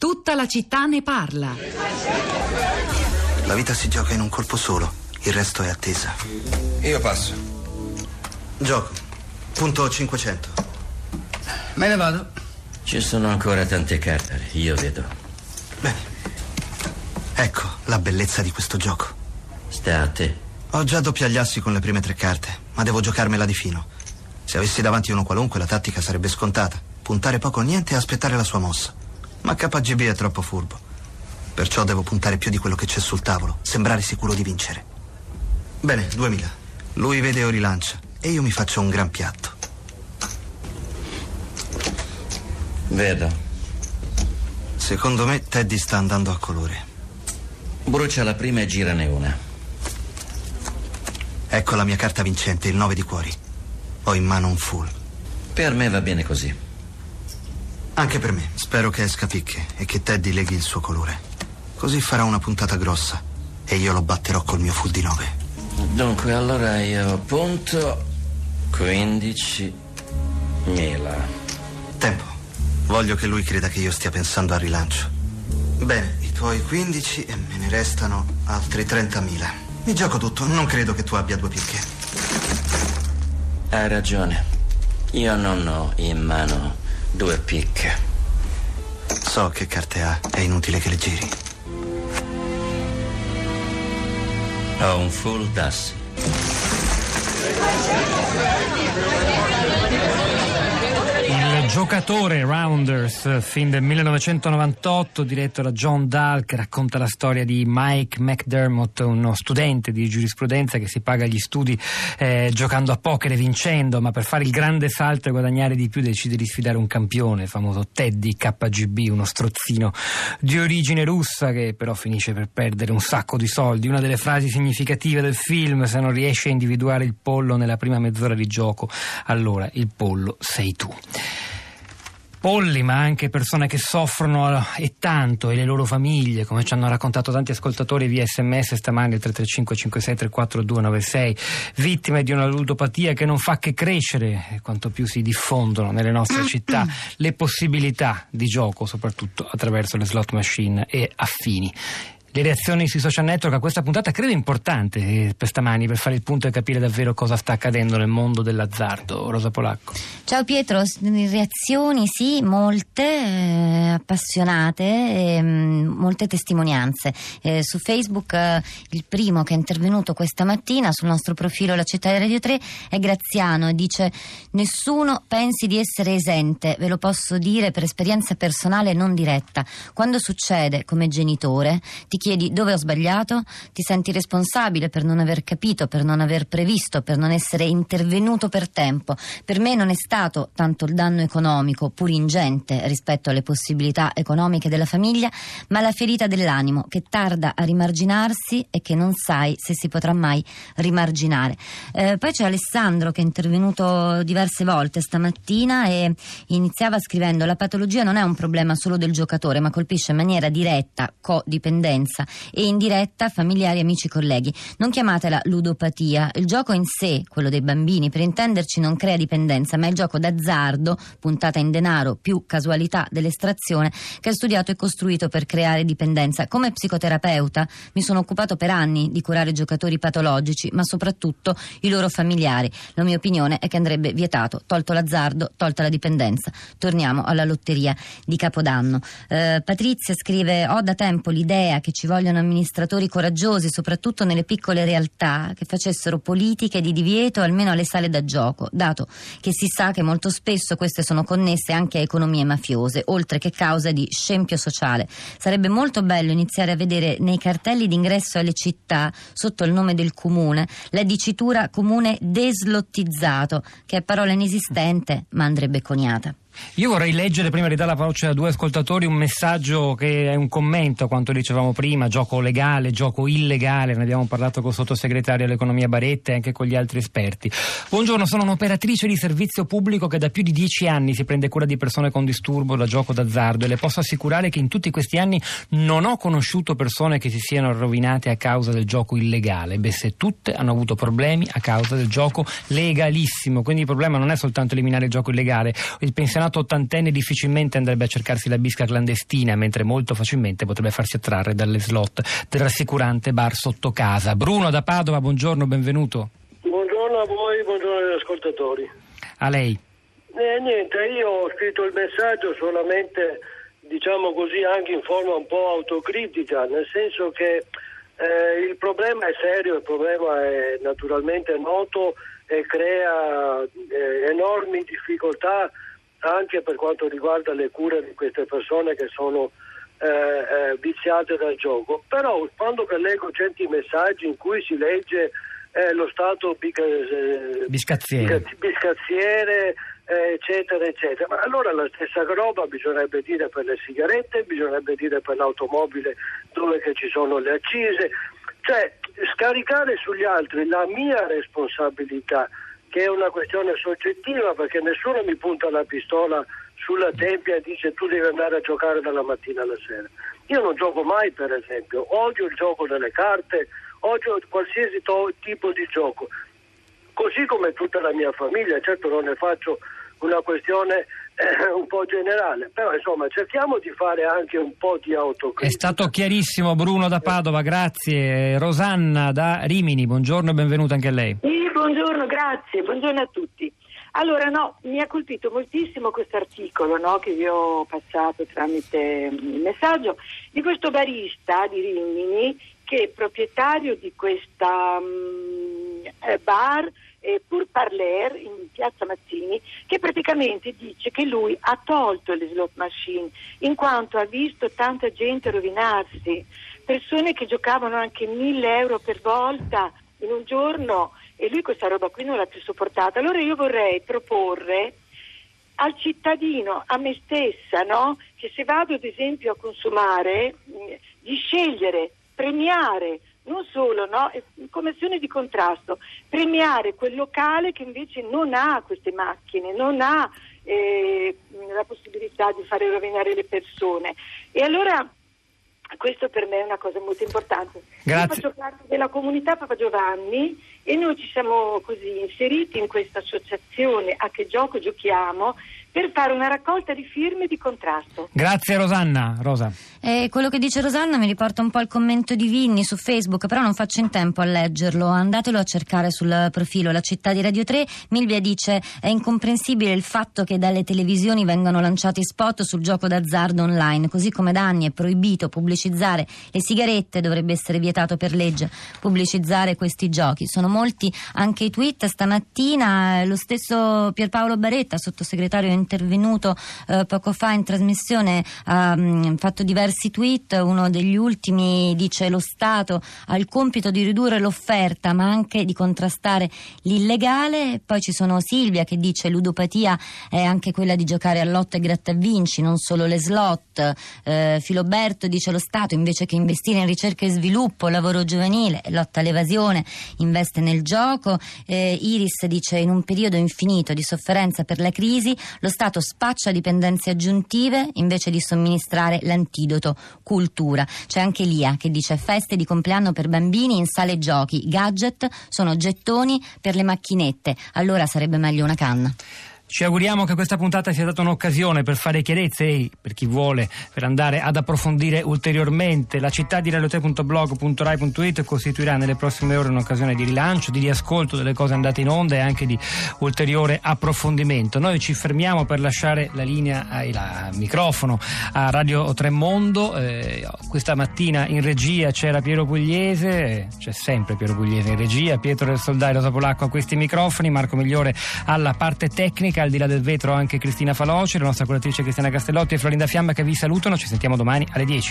Tutta la città ne parla. La vita si gioca in un colpo solo, il resto è attesa. Io passo. Gioco. Punto 500. Me ne vado. Ci sono ancora tante carte, io vedo. Bene. Ecco la bellezza di questo gioco. Sta a te. Ho già doppia gli assi con le prime tre carte, ma devo giocarmela di fino. Se avessi davanti uno qualunque, la tattica sarebbe scontata. Puntare poco o niente e aspettare la sua mossa. Ma KGB è troppo furbo. Perciò devo puntare più di quello che c'è sul tavolo, sembrare sicuro di vincere. Bene, 2000. Lui vede o rilancia e io mi faccio un gran piatto. Vedo. Secondo me Teddy sta andando a colore. Brucia la prima e girane una. Ecco la mia carta vincente, il 9 di cuori. Ho in mano un full. Per me va bene così. Anche per me. Spero che esca picche e che Teddy leghi il suo colore. Così farà una puntata grossa e io lo batterò col mio full di 9. Dunque, allora io punto 15.000. Tempo. Voglio che lui creda che io stia pensando al rilancio. Bene, i tuoi 15 e me ne restano altri 30.000. Mi gioco tutto, non credo che tu abbia due picche. Hai ragione. Io non ho in mano due picche. So che carte ha, è inutile che le giri. Ho un full d'assi. Giocatore Rounders, film del 1998, diretto da John Dahl, che racconta la storia di Mike McDermott, uno studente di giurisprudenza che si paga gli studi eh, giocando a poker e vincendo, ma per fare il grande salto e guadagnare di più decide di sfidare un campione, il famoso Teddy KGB, uno strozzino di origine russa che però finisce per perdere un sacco di soldi. Una delle frasi significative del film, se non riesce a individuare il pollo nella prima mezz'ora di gioco, allora il pollo sei tu polli, ma anche persone che soffrono e tanto e le loro famiglie, come ci hanno raccontato tanti ascoltatori via sms stamani al 335 56 34 296, vittime di una ludopatia che non fa che crescere, quanto più si diffondono nelle nostre città le possibilità di gioco, soprattutto attraverso le slot machine e affini le reazioni sui social network a questa puntata credo importante eh, per stamani per fare il punto e capire davvero cosa sta accadendo nel mondo dell'azzardo. Rosa Polacco. Ciao Pietro, reazioni sì, molte, eh, appassionate, eh, molte testimonianze. Eh, su Facebook eh, il primo che è intervenuto questa mattina sul nostro profilo La Città di Radio 3 è Graziano e dice nessuno pensi di essere esente, ve lo posso dire per esperienza personale non diretta. Quando succede come genitore ti chiedi dove ho sbagliato, ti senti responsabile per non aver capito, per non aver previsto, per non essere intervenuto per tempo. Per me non è stato tanto il danno economico, pur ingente rispetto alle possibilità economiche della famiglia, ma la ferita dell'animo che tarda a rimarginarsi e che non sai se si potrà mai rimarginare. Eh, poi c'è Alessandro che è intervenuto diverse volte stamattina e iniziava scrivendo la patologia non è un problema solo del giocatore, ma colpisce in maniera diretta, codipendenza violenza e in diretta familiari, amici, colleghi. Non chiamatela ludopatia. Il gioco in sé, quello dei bambini, per intenderci, non crea dipendenza, ma è il gioco d'azzardo, puntata in denaro più casualità dell'estrazione, che è studiato e costruito per creare dipendenza. Come psicoterapeuta mi sono occupato per anni di curare giocatori patologici, ma soprattutto i loro familiari. La mia opinione è che andrebbe vietato, tolto l'azzardo, tolta la dipendenza. Torniamo alla lotteria di Capodanno. Eh, Patrizia scrive: Ho da tempo l'idea che ci vogliono amministratori coraggiosi, soprattutto nelle piccole realtà, che facessero politiche di divieto almeno alle sale da gioco, dato che si sa che molto spesso queste sono connesse anche a economie mafiose, oltre che causa di scempio sociale. Sarebbe molto bello iniziare a vedere nei cartelli d'ingresso alle città, sotto il nome del comune, la dicitura comune deslottizzato, che è parola inesistente ma andrebbe coniata. Io vorrei leggere, prima di dare la voce a due ascoltatori, un messaggio che è un commento a quanto dicevamo prima, gioco legale, gioco illegale, ne abbiamo parlato con il sottosegretario all'economia Baretta e anche con gli altri esperti. Buongiorno, sono un'operatrice di servizio pubblico che da più di dieci anni si prende cura di persone con disturbo da gioco d'azzardo e le posso assicurare che in tutti questi anni non ho conosciuto persone che si siano rovinate a causa del gioco illegale, beh se tutte hanno avuto problemi a causa del gioco legalissimo, quindi il problema non è soltanto eliminare il gioco illegale, il pensiamo pensionato ottantenne difficilmente andrebbe a cercarsi la bisca clandestina, mentre molto facilmente potrebbe farsi attrarre dalle slot del rassicurante bar sotto casa. Bruno da Padova, buongiorno, benvenuto. Buongiorno a voi, buongiorno agli ascoltatori. A lei. Eh, niente, io ho scritto il messaggio solamente, diciamo così, anche in forma un po' autocritica, nel senso che eh, il problema è serio, il problema è naturalmente noto e crea eh, enormi difficoltà anche per quanto riguarda le cure di queste persone che sono eh, eh, viziate dal gioco. Però quando leggo certi messaggi in cui si legge eh, lo Stato bica, eh, Biscazziere. biscazziere eh, eccetera, eccetera. Ma allora la stessa roba bisognerebbe dire per le sigarette, bisognerebbe dire per l'automobile dove ci sono le accise, cioè scaricare sugli altri la mia responsabilità, che è una questione soggettiva perché nessuno mi punta la pistola sulla tempia e dice tu devi andare a giocare dalla mattina alla sera. Io non gioco mai per esempio, odio il gioco delle carte, odio qualsiasi to- tipo di gioco, così come tutta la mia famiglia, certo non ne faccio una questione eh, un po' generale, però insomma cerchiamo di fare anche un po' di autocritica. È stato chiarissimo Bruno da Padova, grazie. Rosanna da Rimini, buongiorno e benvenuta anche a lei. Sì, buongiorno, grazie, buongiorno a tutti. Allora, no, mi ha colpito moltissimo questo articolo no, che vi ho passato tramite il messaggio di questo barista di Rimini che è proprietario di questa um, bar eh, Pur Parler in piazza Mazzini che praticamente dice che lui ha tolto le slot machine in quanto ha visto tanta gente rovinarsi, persone che giocavano anche 1000 euro per volta in un giorno e lui questa roba qui non l'ha più sopportata. Allora io vorrei proporre al cittadino, a me stessa, no? che se vado ad esempio a consumare, di scegliere, premiare non solo, no? come azione di contrasto, premiare quel locale che invece non ha queste macchine, non ha eh, la possibilità di fare rovinare le persone. E allora questo per me è una cosa molto importante. Grazie. Io faccio parte della comunità Papa Giovanni e noi ci siamo così inseriti in questa associazione a che gioco giochiamo per fare una raccolta di firme di contrasto. Grazie Rosanna. Rosa. E quello che dice Rosanna mi riporta un po' il commento di Vinni su Facebook, però non faccio in tempo a leggerlo. Andatelo a cercare sul profilo La città di Radio 3. Milvia dice è incomprensibile il fatto che dalle televisioni vengano lanciati spot sul gioco d'azzardo online, così come da anni è proibito pubblicizzare le sigarette, dovrebbe essere vietato per legge pubblicizzare questi giochi. Sono molti anche i tweet stamattina, lo stesso Pierpaolo Baretta, sottosegretario intervenuto eh, poco fa in trasmissione ha mh, fatto diversi tweet, uno degli ultimi dice lo Stato ha il compito di ridurre l'offerta ma anche di contrastare l'illegale, poi ci sono Silvia che dice ludopatia è anche quella di giocare a lotto e grattavinci, non solo le slot, eh, Filoberto dice lo Stato invece che investire in ricerca e sviluppo, lavoro giovanile, lotta all'evasione, investe nel gioco, eh, Iris dice in un periodo infinito di sofferenza per la crisi lo Stato spaccia dipendenze aggiuntive invece di somministrare l'antidoto cultura. C'è anche Lia che dice feste di compleanno per bambini in sale giochi, gadget sono gettoni per le macchinette, allora sarebbe meglio una canna. Ci auguriamo che questa puntata sia stata un'occasione per fare chiarezze e, per chi vuole, per andare ad approfondire ulteriormente. La città di radiote.blog.rai.it costituirà nelle prossime ore un'occasione di rilancio, di riascolto delle cose andate in onda e anche di ulteriore approfondimento. Noi ci fermiamo per lasciare la linea, il microfono a Radio Tremondo. Eh, questa mattina in regia c'era Piero Pugliese, c'è sempre Piero Pugliese in regia, Pietro del Soldai, Rosa Polacco a questi microfoni, Marco Migliore alla parte tecnica al di là del vetro anche Cristina Faloci, la nostra curatrice Cristiana Castellotti e Florinda Fiamma che vi salutano. Ci sentiamo domani alle 10.